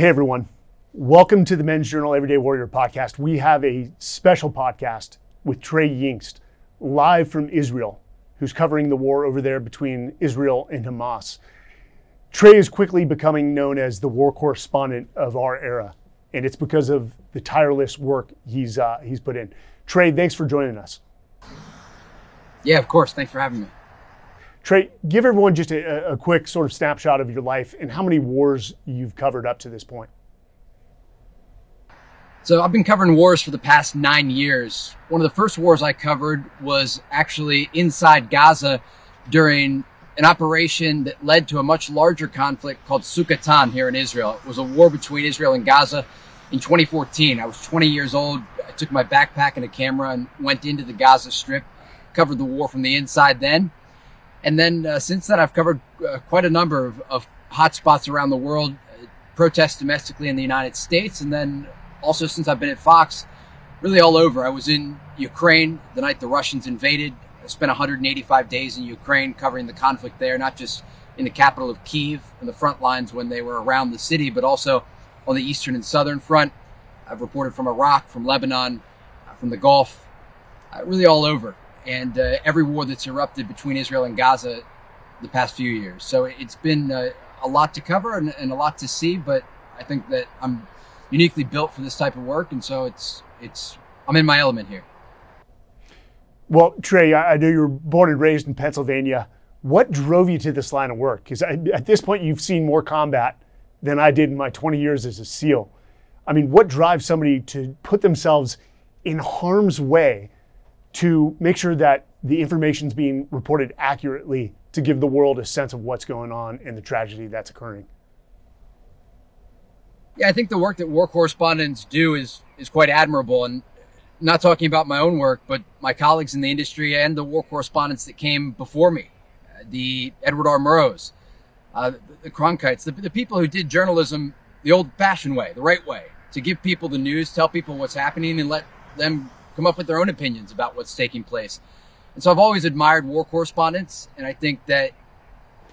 Hey everyone, welcome to the Men's Journal Everyday Warrior podcast. We have a special podcast with Trey Yingst, live from Israel, who's covering the war over there between Israel and Hamas. Trey is quickly becoming known as the war correspondent of our era, and it's because of the tireless work he's uh, he's put in. Trey, thanks for joining us. Yeah, of course. Thanks for having me. Trey, give everyone just a, a, quick sort of snapshot of your life and how many wars you've covered up to this point. So I've been covering wars for the past nine years. One of the first wars I covered was actually inside Gaza during an operation that led to a much larger conflict called Tzuk Eitan here in Israel. It was a war between Israel and Gaza in 2014. I was 20 years old. I took my backpack and a camera and went into the Gaza Strip, covered the war from the inside then. And then uh, since then, I've covered uh, quite a number of, of hotspots around the world, uh, protests domestically in the United States, and then also since I've been at Fox, really all over. I was in Ukraine the night the Russians invaded. I spent 185 days in Ukraine covering the conflict there, not just in the capital of Kiev and the front lines when they were around the city, but also on the eastern and southern front. I've reported from Iraq, from Lebanon, uh, from the Gulf, uh, really all over and uh, every war that's erupted between Israel and Gaza the past few years. So it's been uh, a lot to cover and, and, a lot to see, but I think that I'm uniquely built for this type of work, and so it's it's I'm in my element here. Well, Trey, I know you were born and raised in Pennsylvania. What drove you to this line of work? Because at this point, you've seen more combat than I did in my 20 years as a SEAL. I mean, what drives somebody to put themselves in harm's way to make sure that the information is being reported accurately to give the world a sense of what's going on and the tragedy that's occurring. Yeah, I think the work that war correspondents do is is quite admirable and not talking about my own work, but my colleagues in the industry and the war correspondents that came before me, the Edward R. Murrows, uh, the Cronkites, the, the people who did journalism the old fashioned way, the right way, to give people the news, tell people what's happening, and let them come up with their own opinions about what's taking place. And so I've always admired war correspondents, and I think that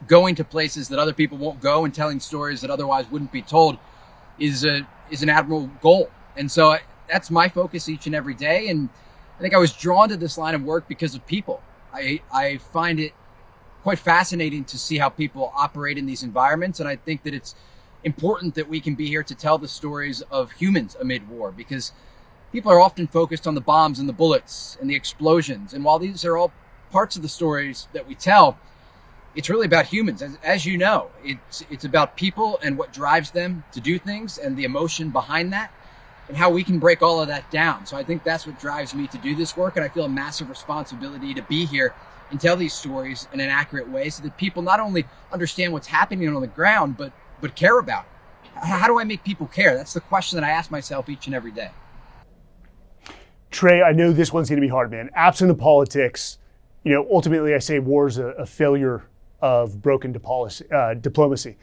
going to places that other people won't go and telling stories that otherwise wouldn't be told is a is an admirable goal. And so I, that's my focus each and every day. And I think I was drawn to this line of work because of people. I I find it quite fascinating to see how people operate in these environments, and I think that it's important that we can be here to tell the stories of humans amid war because people are often focused on the bombs and the bullets and the explosions. And while these are all parts of the stories that we tell, it's really about humans. As, as, you know, it's, it's about people and what drives them to do things and the emotion behind that and how we can break all of that down. So I think that's what drives me to do this work. And I feel a massive responsibility to be here and tell these stories in an accurate way so that people not only understand what's happening on the ground, but, but care about it. How do I make people care? That's the question that I ask myself each and every day. Trey, I know this one's going to be hard, man. Absent of politics, you know, ultimately I say war is a, a failure of broken diplomacy. Uh, diplomacy.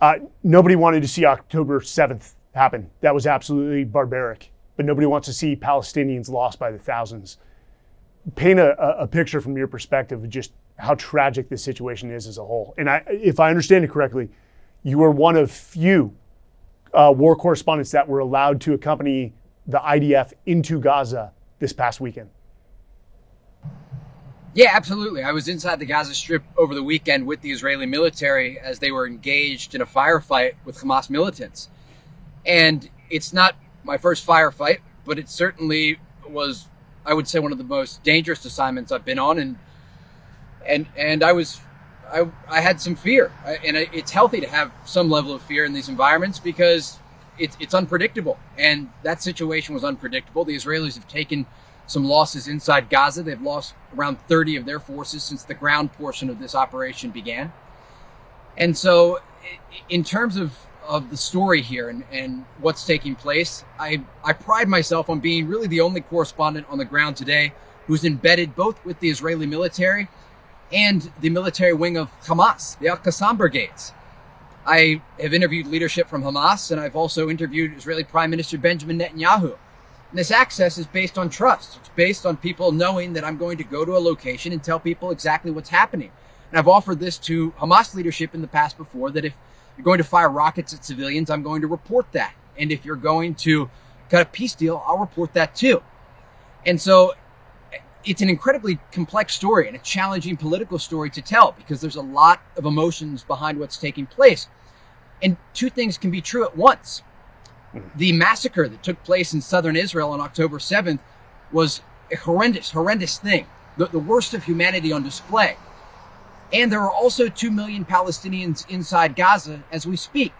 Uh, nobody wanted to see October 7th happen. That was absolutely barbaric. But nobody wants to see Palestinians lost by the thousands. Paint a, a picture from your perspective of just how tragic this situation is as a whole. And I, if I understand it correctly, you were one of few uh, war correspondents that were allowed to accompany the IDF into Gaza this past weekend? Yeah, absolutely. I was inside the Gaza Strip over the weekend with the Israeli military as they were engaged in a firefight with Hamas militants. And it's not my first firefight, but it certainly was, I would say, one of the most dangerous assignments I've been on. And and and I was, I I had some fear, and it's healthy to have some level of fear in these environments because it's, it's unpredictable. And that situation was unpredictable. The Israelis have taken some losses inside Gaza. They've lost around 30 of their forces since the ground portion of this operation began. And so, in terms of, of the story here and, and what's taking place, I, I pride myself on being really the only correspondent on the ground today who's embedded both with the Israeli military and the military wing of Hamas, the Al Qassam brigades. I have interviewed leadership from Hamas, and I've also interviewed Israeli Prime Minister Benjamin Netanyahu. And this access is based on trust. It's based on people knowing that I'm going to go to a location and tell people exactly what's happening. And I've offered this to Hamas leadership in the past before that if you're going to fire rockets at civilians, I'm going to report that. And if you're going to cut a peace deal, I'll report that too. And so it's an incredibly complex story and a challenging political story to tell because there's a lot of emotions behind what's taking place. And two things can be true at once. Mm. The massacre that took place in southern Israel on October 7th was a horrendous, horrendous thing, the, the worst of humanity on display. And there are also 2 million Palestinians inside Gaza as we speak,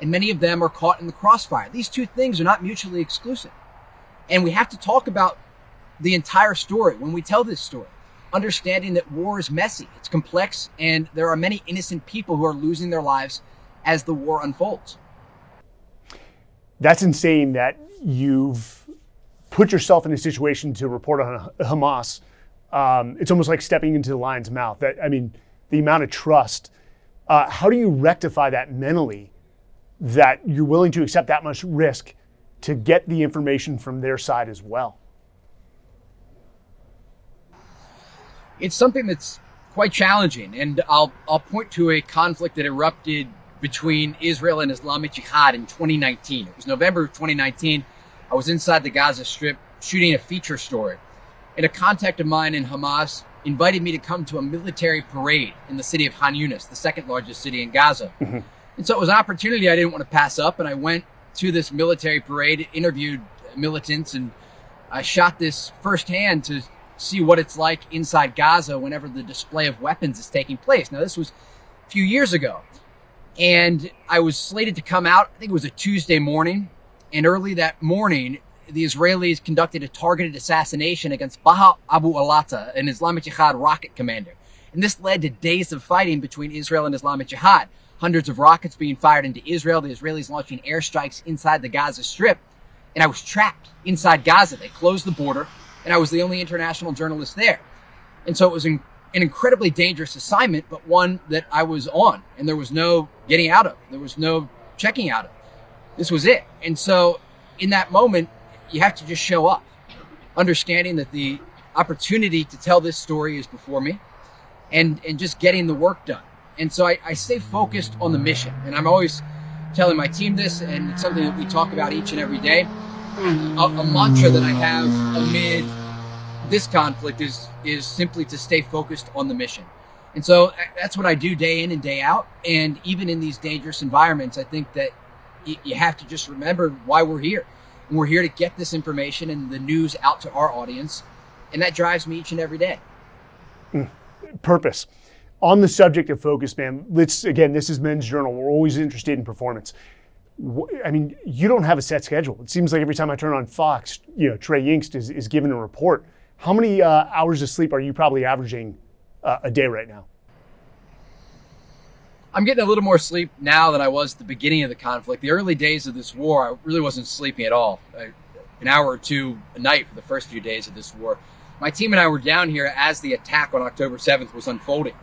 and many of them are caught in the crossfire. These two things are not mutually exclusive. And we have to talk about the entire story when we tell this story, understanding that war is messy, it's complex, and there are many innocent people who are losing their lives as the war unfolds. That's insane that you've put yourself in a situation to report on Hamas. Um, it's almost like stepping into the lion's mouth. That I mean, the amount of trust. Uh, how do you rectify that mentally? That you're willing to accept that much risk to get the information from their side as well. It's something that's quite challenging, and I'll I'll point to a conflict that erupted between Israel and Islamic Jihad in 2019. It was November of 2019. I was inside the Gaza Strip shooting a feature story, and a contact of mine in Hamas invited me to come to a military parade in the city of Khan Yunis, the second largest city in Gaza. Mm-hmm. And so it was an opportunity I didn't want to pass up, and I went to this military parade, interviewed militants, and I shot this firsthand to see what it's like inside Gaza whenever the display of weapons is taking place. Now, this was a few years ago. And I was slated to come out, I think it was a Tuesday morning. And early that morning, the Israelis conducted a targeted assassination against Baha Abu Alata, an Islamic Jihad rocket commander. And this led to days of fighting between Israel and Islamic Jihad. Hundreds of rockets being fired into Israel, the Israelis launching airstrikes inside the Gaza Strip. And I was trapped inside Gaza. They closed the border, and I was the only international journalist there. And so it was an an incredibly dangerous assignment, but one that I was on and there was no getting out of. There was no checking out of. This was it. And so in that moment, you have to just show up, understanding that the opportunity to tell this story is before me and, and just getting the work done. And so I, I stay focused on the mission. And I'm always telling my team this, and it's something that we talk about each and every day. A, a mantra that I have amid this conflict is is simply to stay focused on the mission. And so that's what I do day in and day out. And even in these dangerous environments, I think that you have to just remember why we're here. And we're here to get this information and the news out to our audience. And that drives me each and every day. Mm. Purpose. On the subject of focus, man, let's again, this is Men's Journal. We're always interested in performance. I mean, you don't have a set schedule. It seems like every time I turn on Fox, you know, Trey Yingst is, is given a report. How many uh, hours of sleep are you probably averaging uh, a day right now? I'm getting a little more sleep now than I was at the beginning of the conflict. The early days of this war, I really wasn't sleeping at all. I, an hour or two a night for the first few days of this war. My team and I were down here as the attack on October 7th was unfolding.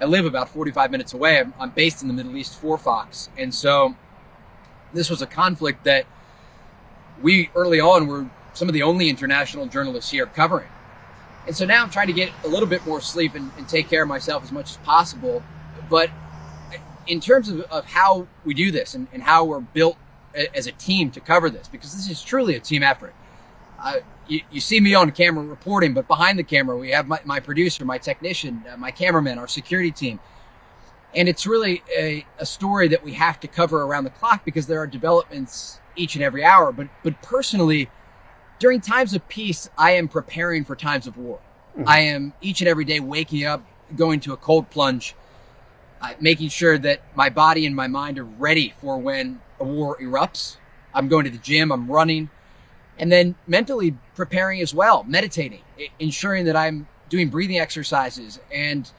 I live about 45 minutes away. I'm, I'm based in the Middle East for Fox. And so this was a conflict that we early on were some of the only international journalists here covering. And so now I'm trying to get a little bit more sleep and, and take care of myself as much as possible. But in terms of, of how we do this and, and, how we're built as a team to cover this, because this is truly a team effort. Uh, you, you, see me on camera reporting, but behind the camera, we have my, my producer, my technician, uh, my cameraman, our security team. And it's really a, a story that we have to cover around the clock because there are developments each and every hour. But, but personally, during times of peace, I am preparing for times of war. Mm-hmm. I am each and every day waking up, going to a cold plunge, uh, making sure that my body and my mind are ready for when a war erupts. I'm going to the gym, I'm running, and then mentally preparing as well, meditating, ensuring that I'm doing breathing exercises. And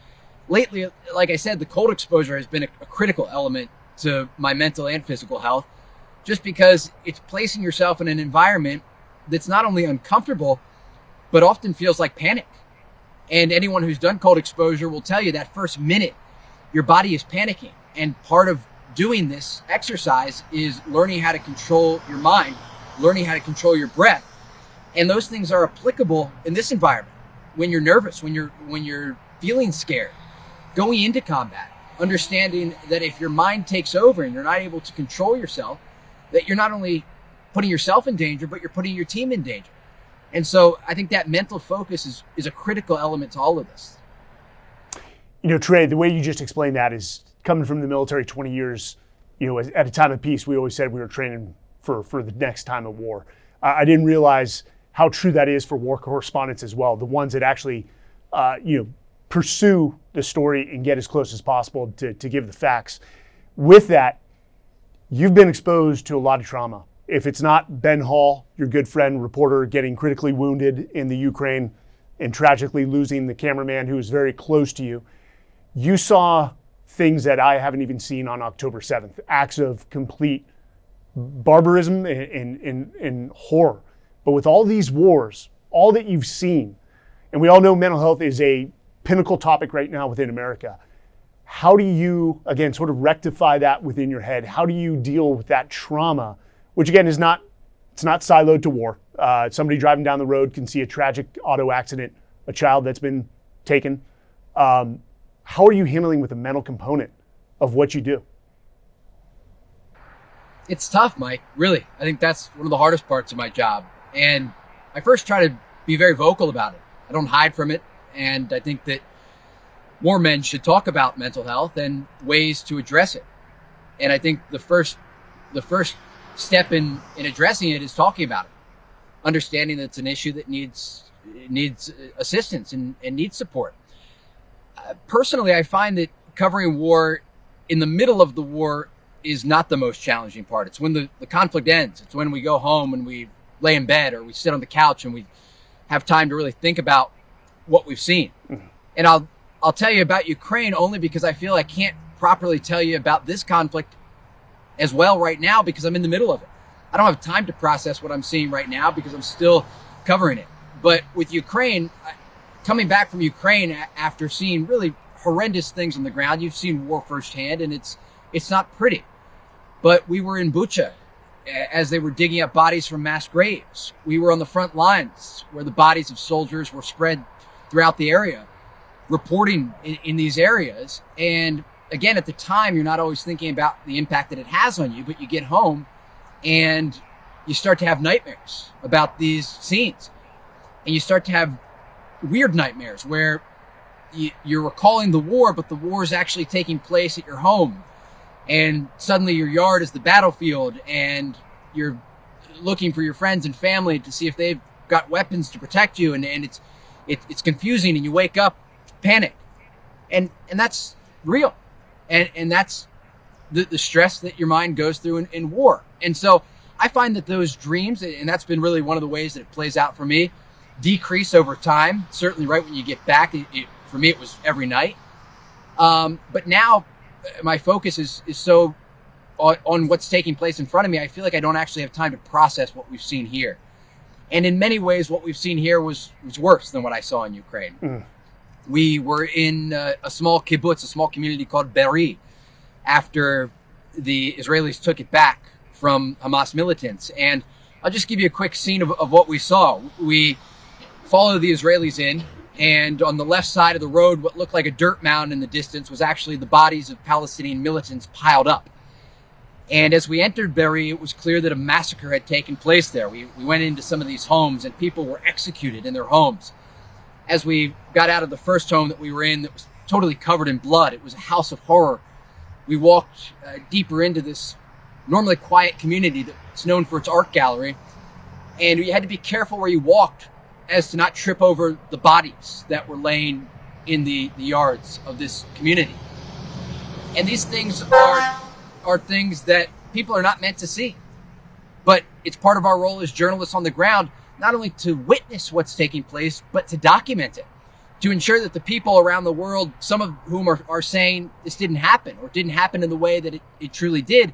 lately, like I said, the cold exposure has been a, a critical element to my mental and physical health, just because it's placing yourself in an environment that's not only uncomfortable, but often feels like panic. And anyone who's done cold exposure will tell you that first minute, your body is panicking. And part of doing this exercise is learning how to control your mind, learning how to control your breath. And those things are applicable in this environment. When you're nervous, when you're when you're feeling scared, going into combat. understanding that if your mind takes over and you're not able to control yourself, that you're not only putting yourself in danger, but you're putting your team in danger. And so I think that mental focus is, is a critical element to all of this. You know, Trey, the way you just explained that is coming from the military 20 years, you know, at a time of peace, we always said we were training for, for the next time of war. I didn't realize how true that is for war correspondents as well, the ones that actually, uh, you know, pursue the story and get as close as possible to, to give the facts. With that, you've been exposed to a lot of trauma. If it's not Ben Hall, your good friend, reporter, getting critically wounded in the Ukraine and tragically losing the cameraman who was very close to you, you saw things that I haven't even seen on October 7th acts of complete barbarism and, and, and, horror. But with all these wars, all that you've seen, and we all know mental health is a pinnacle topic right now within America. How do you, again, sort of rectify that within your head? How do you deal with that trauma, which again is not, it's not siloed to war. Uh, somebody driving down the road can see a tragic auto accident, a child that's been taken. Um, how are you handling with the mental component of what you do? It's tough, Mike. Really, I think that's one of the hardest parts of my job. And I first try to be very vocal about it. I don't hide from it. And I think that more men should talk about mental health and ways to address it. And I think the first, the first step in, in addressing it is talking about it, understanding that it's an issue that needs, needs assistance and, and needs support. Uh, personally, I find that covering war in the middle of the war is not the most challenging part. It's when the, the conflict ends. It's when we go home and we lay in bed or we sit on the couch and we have time to really think about what we've seen. Mm-hmm. And I'll I'll tell you about Ukraine only because I feel I can't properly tell you about this conflict as well right now because I'm in the middle of it. I don't have time to process what I'm seeing right now because I'm still covering it. But with Ukraine, coming back from Ukraine after seeing really horrendous things on the ground, you've seen war firsthand, and it's it's not pretty. But we were in Bucha as they were digging up bodies from mass graves. We were on the front lines where the bodies of soldiers were spread throughout the area, reporting in, in, these areas. And again, at the time, you're not always thinking about the impact that it has on you, but you get home and you start to have nightmares about these scenes. And you start to have weird nightmares where you, you're recalling the war, but the war is actually taking place at your home. And suddenly your yard is the battlefield and you're looking for your friends and family to see if they've got weapons to protect you. And, and it's, it, it's confusing and you wake up panic and and that's real. And and that's the, the stress that your mind goes through in, in war. And so i find that those dreams and that's been really one of the ways that it plays out for me decrease over time. Certainly right when you get back it, it, for me it was every night. Um, but now uh, my focus is is so on, on what's taking place in front of me i feel like i don't actually have time to process what we've seen here and in many ways, what we've seen here was, was worse than what I saw in Ukraine. Mm. We were in uh, a small kibbutz, a small community called Be'eri, after the Israelis took it back from Hamas militants. And I'll just give you a quick scene of, of what we saw. We followed the Israelis in, and on the left side of the road, what looked like a dirt mound in the distance was actually the bodies of Palestinian militants piled up. And as we entered Be'eri, it was clear that a massacre had taken place there. We, we went into some of these homes and people were executed in their homes. As we got out of the first home that we were in that was totally covered in blood, it was a house of horror. We walked uh, deeper into this normally quiet community that's known for its art gallery. And you had to be careful where you walked as to not trip over the bodies that were laying in the, the yards of this community. And these things are are things that people are not meant to see. But it's part of our role as journalists on the ground, not only to witness what's taking place, but to document it, to ensure that the people around the world, some of whom are, are saying this didn't happen or didn't happen in the way that it, it truly did,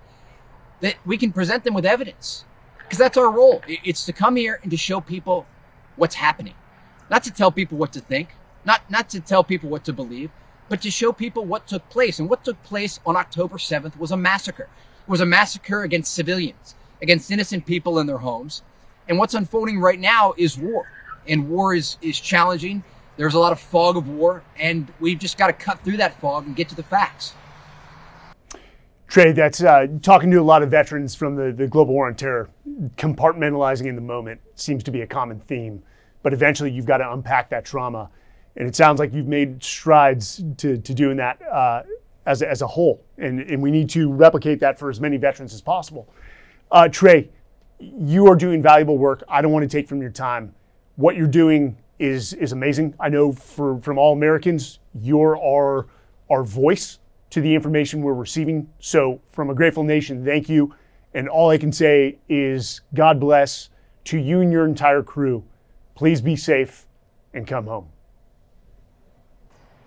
that we can present them with evidence. Because that's our role. It's to come here and to show people what's happening, not to tell people what to think, not, not to tell people what to believe, but to show people what took place. And what took place on October 7th was a massacre. It was a massacre against civilians, against innocent people in their homes. And what's unfolding right now is war. And war is, is challenging. There's a lot of fog of war, and we've just got to cut through that fog and get to the facts. Trey, that's uh, talking to a lot of veterans from the, the global war on terror. Compartmentalizing in the moment seems to be a common theme, but eventually you've got to unpack that trauma. And it sounds like you've made strides to, to doing that uh, as, a, as a whole. And, and we need to replicate that for as many veterans as possible. Uh, Trey, you are doing valuable work. I don't want to take from your time. What you're doing is, is amazing. I know for, from all Americans, you're our, our voice to the information we're receiving. So, from a grateful nation, thank you. And all I can say is God bless to you and your entire crew. Please be safe and come home.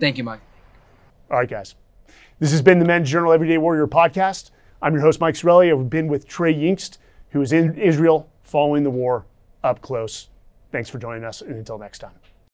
Thank you, Mike. All right, guys. This has been the Men's Journal Everyday Warrior podcast. I'm your host, Mike Sarraille. I've been with Trey Yingst, who is in Israel following the war up close. Thanks for joining us, and until next time.